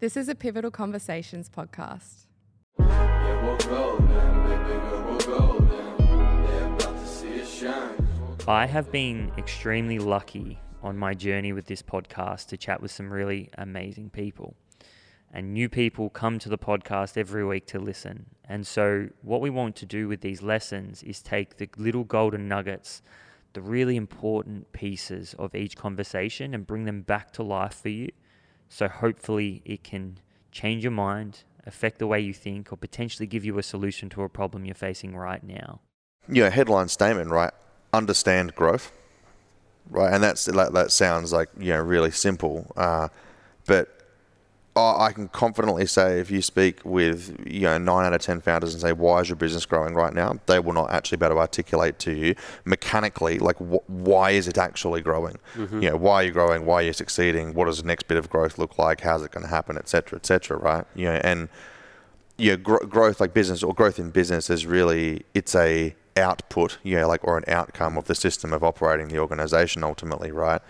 This is a Pivotal Conversations podcast. Yeah, we'll go baby girl, we'll go then. Yeah, about to see it shine. I have been extremely lucky on my journey with this podcast to chat with some really amazing people. And new people come to the podcast every week to listen. And so, what we want to do with these lessons is take the little golden nuggets, the really important pieces of each conversation, and bring them back to life for you. So, hopefully, it can change your mind, affect the way you think, or potentially give you a solution to a problem you're facing right now. know, headline statement, right? Understand growth, right? And that's that, that sounds like you know really simple, uh, but I I can confidently say if you speak with you know nine out of ten founders and say why is your business growing right now, they will not actually be able to articulate to you mechanically like wh- why is it actually growing? You know, why are you growing? Why are you succeeding? What does the next bit of growth look like? How's it going to happen, et cetera, et cetera, right? You know, and yeah, gro- growth like business or growth in business is really it's a output, yeah, like or an outcome of the system of operating the organization ultimately, right?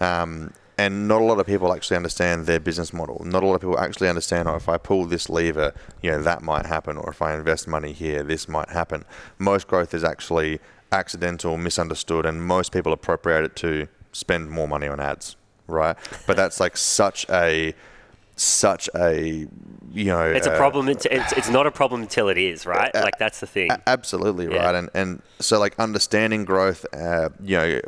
Um, and not a lot of people actually understand their business model. Not a lot of people actually understand, oh, if I pull this lever, you know, that might happen, or if I invest money here, this might happen. Most growth is actually accidental, misunderstood, and most people appropriate it to spend more money on ads, right? But that's like such a such a you know It's a uh, problem. It's, it's, it's not a problem until it is, right? Uh, Like that's the thing. Absolutely Yeah. right, and and so like understanding growth, uh, you know,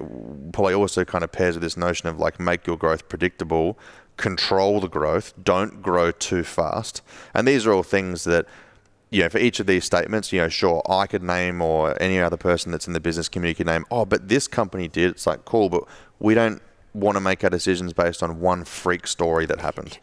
probably also kind of pairs with this notion of like make your growth predictable, control the growth, don't grow too fast, and these are all things that. You know, for each of these statements, you know, sure, I could name or any other person that's in the business community could name, oh, but this company did. It's like, cool, but we don't want to make our decisions based on one freak story that happened.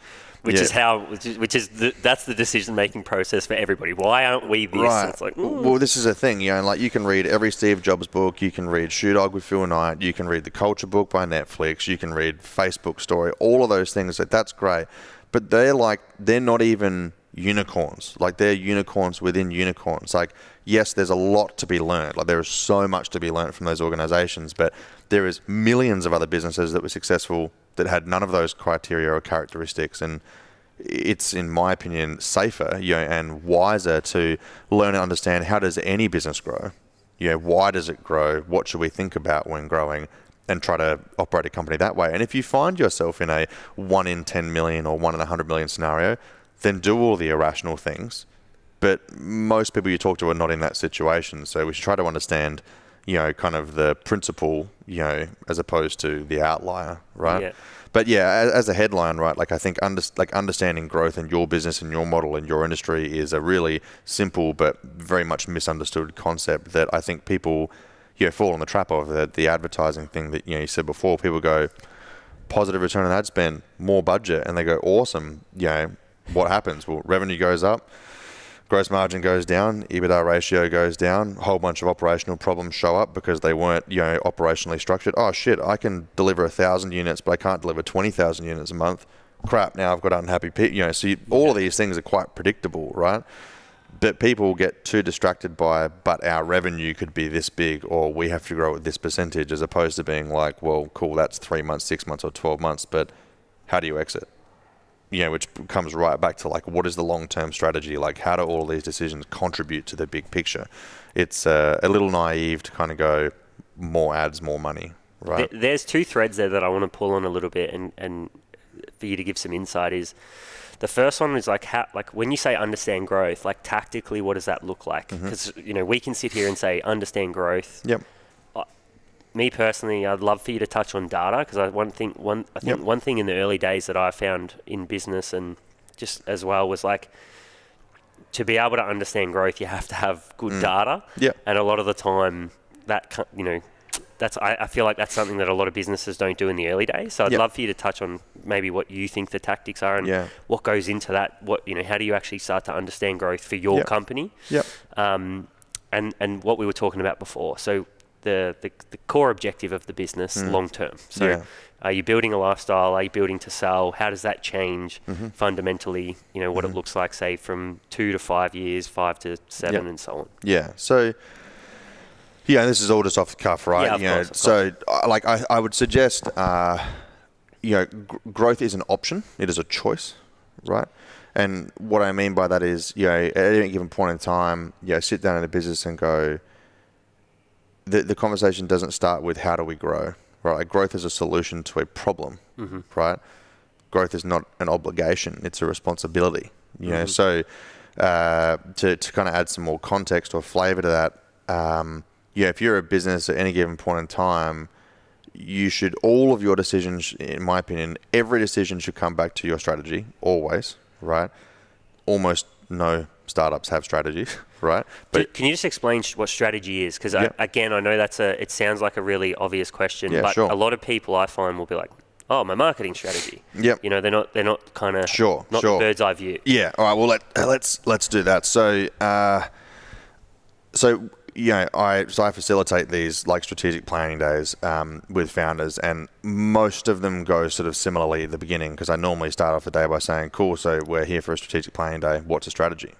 which Yeah. is how, which is, which is the, that's the decision making process for everybody. Why aren't we this? Right. It's like, mm. well, this is a thing, you know, like you can read every Steve Jobs book, you can read Shoe Dog with Phil Knight, you can read the Culture book by Netflix, you can read Facebook story, all of those things. Like that's great, but they're like they're not even unicorns. Like they're unicorns within unicorns. Like yes, there's a lot to be learned. Like there is so much to be learned from those organizations, but there is millions of other businesses that were successful that had none of those criteria or characteristics and it's in my opinion safer you know, and wiser to learn and understand how does any business grow? You know why does it grow? What should we think about when growing? And try to operate a company that way. And if you find yourself in a 1 in 10 million or 1 in 100 million scenario then do all the irrational things but most people you talk to are not in that situation so we should try to understand you know kind of the principle you know as opposed to the outlier right Yeah. but yeah, as, as a headline, right? Like I think under, like understanding growth in your business and your model and your industry is a really simple but very much misunderstood concept that I think people, you know, fall in the trap of the, the advertising thing that you know you said before. People go positive return on ad spend, more budget, and they go awesome. You know, what happens? Well, revenue goes up. Gross margin goes down, EBITDA ratio goes down, a whole bunch of operational problems show up because they weren't, you know, operationally structured. Oh shit, I can deliver a thousand units, but I can't deliver twenty thousand units a month. Crap, now I've got unhappy people. You know, so you, all of these things are quite predictable, right? But people get too distracted by, but our revenue could be this big, or we have to grow at this percentage, as opposed to being like, well, cool, that's three months, six months, or twelve months, but how do you exit? You know, which comes right back to like, what is the long term strategy? Like, how do all these decisions contribute to the big picture? It's uh, a little naive to kind of go more ads, more money, right? Th- There's two threads there that I want to pull on a little bit, and, and for you to give some insight is the first one is like how like when you say understand growth, like tactically, what does that look like? Mm-hmm. Because you know we can sit here and say understand growth. Yep. Me personally, I'd love for you to touch on data because I one thing one I think Yep. one thing in the early days that I found in business and just as well was like to be able to understand growth, you have to have good data. Yep. And a lot of the time, that you know, that's I, I feel like that's something that a lot of businesses don't do in the early days. So I'd Yep. love for you to touch on maybe what you think the tactics are and Yeah. what goes into that. What you know, how do you actually start to understand growth for your Yep. company? Yep. Um, and and what we were talking about before. So the the, the core objective of the business long term. So Mm. Yeah. are you building a lifestyle? Are you building to sell? How does that change Mm-hmm. fundamentally? You know what it looks like, say from two to five years, five to seven, Yep. and so on. Yeah. So, yeah, this is all just off the cuff, right? Yeah, of you know, course, of so, uh, like, I, I would suggest, uh, you know, gr- growth is an option. It is a choice. right? And what I mean by that is, you know, at any given point in time, you know, sit down in a business and go, the, the conversation doesn't start with how do we grow, right? Growth is a solution to a problem, right? Growth is not an obligation; it's a responsibility. You know, so uh, to to kind of add some more context or flavor to that, um, yeah, if you're a business at any given point in time, you should all of your decisions, in my opinion, every decision should come back to your strategy always, right? Almost no startups have strategies, right? But can you just explain sh- what strategy is? Because Yeah. again, I know that's a. It sounds like a really obvious question, Yeah, but sure. a lot of people I find will be like, "Oh, my marketing strategy." Yep. You know, they're not. They're not kind of. Sure, Not sure. bird's eye view. Yeah. All right. Well, let, uh, let's let's do that. So, uh, so you know, I so I facilitate these like strategic planning days um, with founders, and most of them go sort of similarly at the beginning because I normally start off the day by saying, "Cool, so we're here for a strategic planning day. What's a strategy?"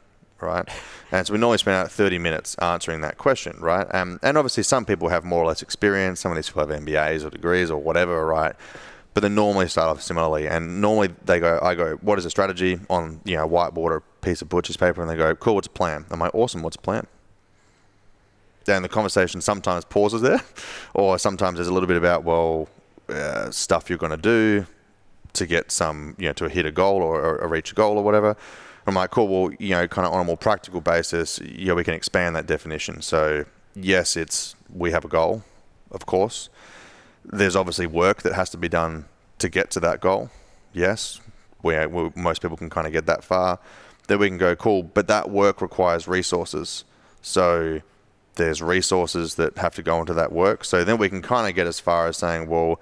Right, and so we normally spend about 30 minutes answering that question, right? Um, and obviously, some people have more or less experience. Some of these people have MBAs or degrees or whatever, right? but they normally start off similarly. And normally they go, I go, what is a strategy on you know whiteboard or piece of butcher's paper, and they go, cool, what's a plan? I'm like, awesome, what's a plan? Then the conversation sometimes pauses there, or sometimes there's a little bit about well, uh, stuff you're going to do to get some, you know, to hit a goal or, or, or reach a goal or whatever. I'm like, cool. Well, you know, kind of on a more practical basis, yeah, we can expand that definition. So yes, it's we have a goal, of course there's obviously work that has to be done to get to that goal. Yes, we, we most people can kind of get that far. Then we can go cool, but that work requires resources. So there's resources that have to go into that work. So then we can kind of get as far as saying, well,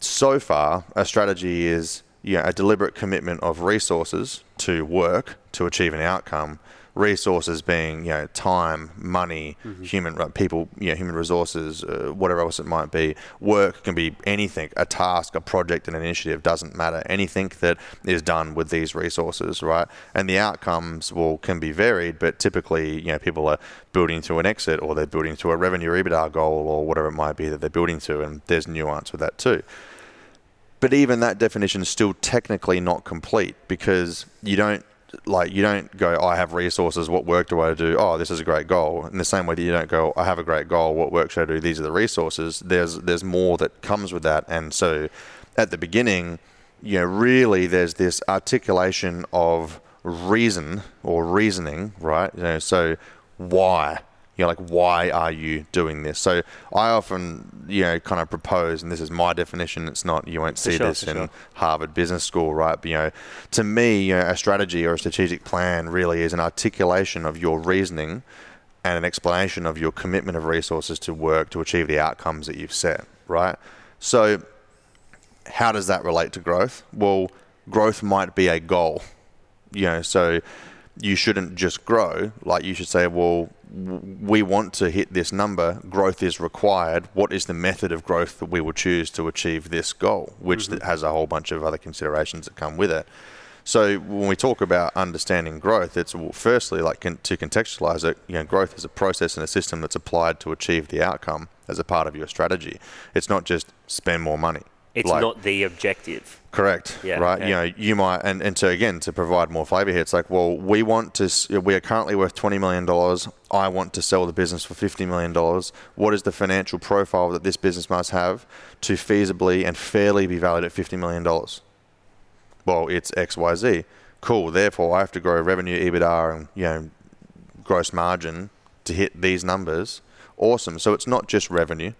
so far a strategy is you know, a deliberate commitment of resources to work to achieve an outcome. Resources being you know time, money, human people, you know, human resources, uh, whatever else it might be. Work can be anything, a task, a project, an initiative doesn't matter. Anything that is done with these resources, right? And the outcomes will can be varied, but typically, you know, people are building to an exit or they're building to a revenue EBITDA goal or whatever it might be that they're building to, and there's nuance with that too. But even that definition is still technically not complete because you don't like you don't go, oh, I have resources. What work do I do? Oh, this is a great goal. In the same way that you don't go, I have a great goal. What work should I do? These are the resources. There's there's more that comes with that. And so, at the beginning, you know, really, there's this articulation of reason or reasoning, right? You know, so why? You know, like why are you doing this? So I often, you know, kind of propose, and this is my definition. It's not you won't see sure, this in sure. Harvard Business School, right? But, you know, to me, you know, a strategy or a strategic plan really is an articulation of your reasoning and an explanation of your commitment of resources to work to achieve the outcomes that you've set, right? So, how does that relate to growth? Well, growth might be a goal, you know, so you shouldn't just grow. Like you should say, well, w- we want to hit this number. Growth is required. What is the method of growth that we will choose to achieve this goal? Which th- has a whole bunch of other considerations that come with it. So when we talk about understanding growth, it's well, firstly like con- to contextualize it. You know, growth is a process and a system that's applied to achieve the outcome as a part of your strategy. It's not just spend more money. It's Like- not the objective. Correct. Yeah, Right. yeah. You know, you might, and, and so again, to provide more flavor here, it's like, well, we want to, we are currently worth $20 million. I want to sell the business for $50 million. What is the financial profile that this business must have to feasibly and fairly be valued at $50 million? Well, it's XYZ. Cool. Therefore, I have to grow revenue, EBITDA, and, you know, gross margin to hit these numbers. Awesome. So it's not just revenue.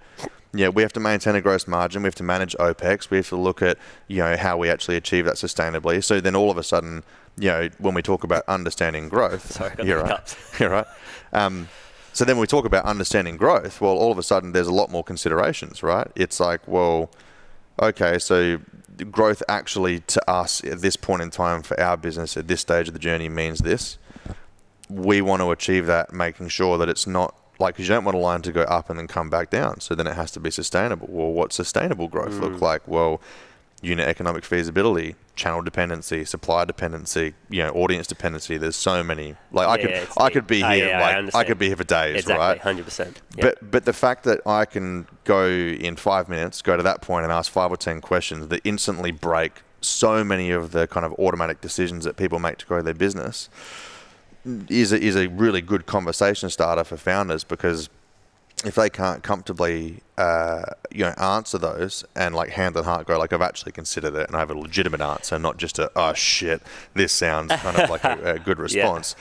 Yeah, we have to maintain a gross margin. We have to manage OPEX. We have to look at, you know, how we actually achieve that sustainably. So then all of a sudden, you know, when we talk about understanding growth, Sorry, you're right. You're right. Um, so then when we talk about understanding growth, well, all of a sudden there's a lot more considerations, right? It's like, well, okay, so growth actually to us at this point in time for our business at this stage of the journey means this. We want to achieve that, making sure that it's not like 'cause you don't want a line to go up and then come back down. So then it has to be sustainable. Well, what sustainable growth Mm. look like? Well, unit economic feasibility, channel dependency, supply dependency, you know, audience dependency. There's so many. Like I could, yeah, I could be Ah, here, yeah, like I, understand. could be here for days, exactly, right? hundred percent. But but the fact that I can go in five minutes, go to that point and ask five or ten questions that instantly break so many of the kind of automatic decisions that people make to grow their business is a, is a really good conversation starter for founders because if they can't comfortably uh, you know answer those and like hand and heart go like I've actually considered it and I have a legitimate answer not just a oh shit this sounds kind of like a, a good response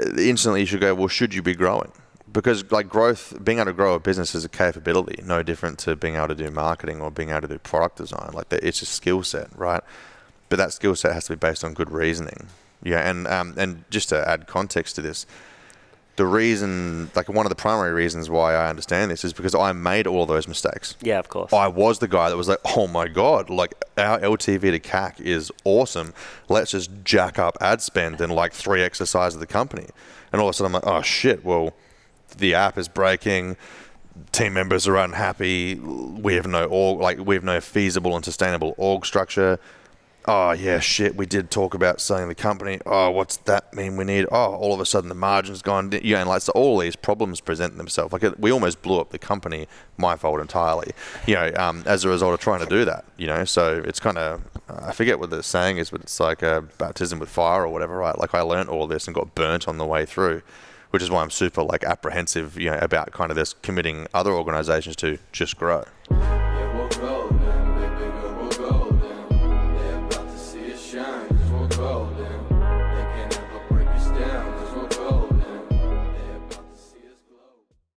uh, instantly you should go well should you be growing? Because like growth being able to grow a business is a capability no different to being able to do marketing or being able to do product design. Like that it's a skill set right? But that skill set has to be based on good reasoning yeah and um, and just to add context to this the reason, like one of the primary reasons why I understand this is because I made all those mistakes. Yeah, of course. I was the guy that was like, oh my God, like our LTV to CAC is awesome. Let's just jack up ad spend and like 3x the size of the company. And all of a sudden I'm like, oh shit, well, the app is breaking. Team members are unhappy. We have no org, like we have no feasible and sustainable org structure oh yeah, shit, we did talk about selling the company. Oh, what's that mean we need? Oh, all of a sudden the margin's gone. Yeah, and like so all these problems present themselves. Like it, we almost blew up the company, my fault entirely. You know, um, as a result of trying to do that. You know, so it's kind of I forget what the saying is, but it's like a baptism with fire or whatever, right? Like I learned all this and got burnt on the way through. Which is why I'm super like apprehensive, you know, about kind of this committing other organisations to just grow.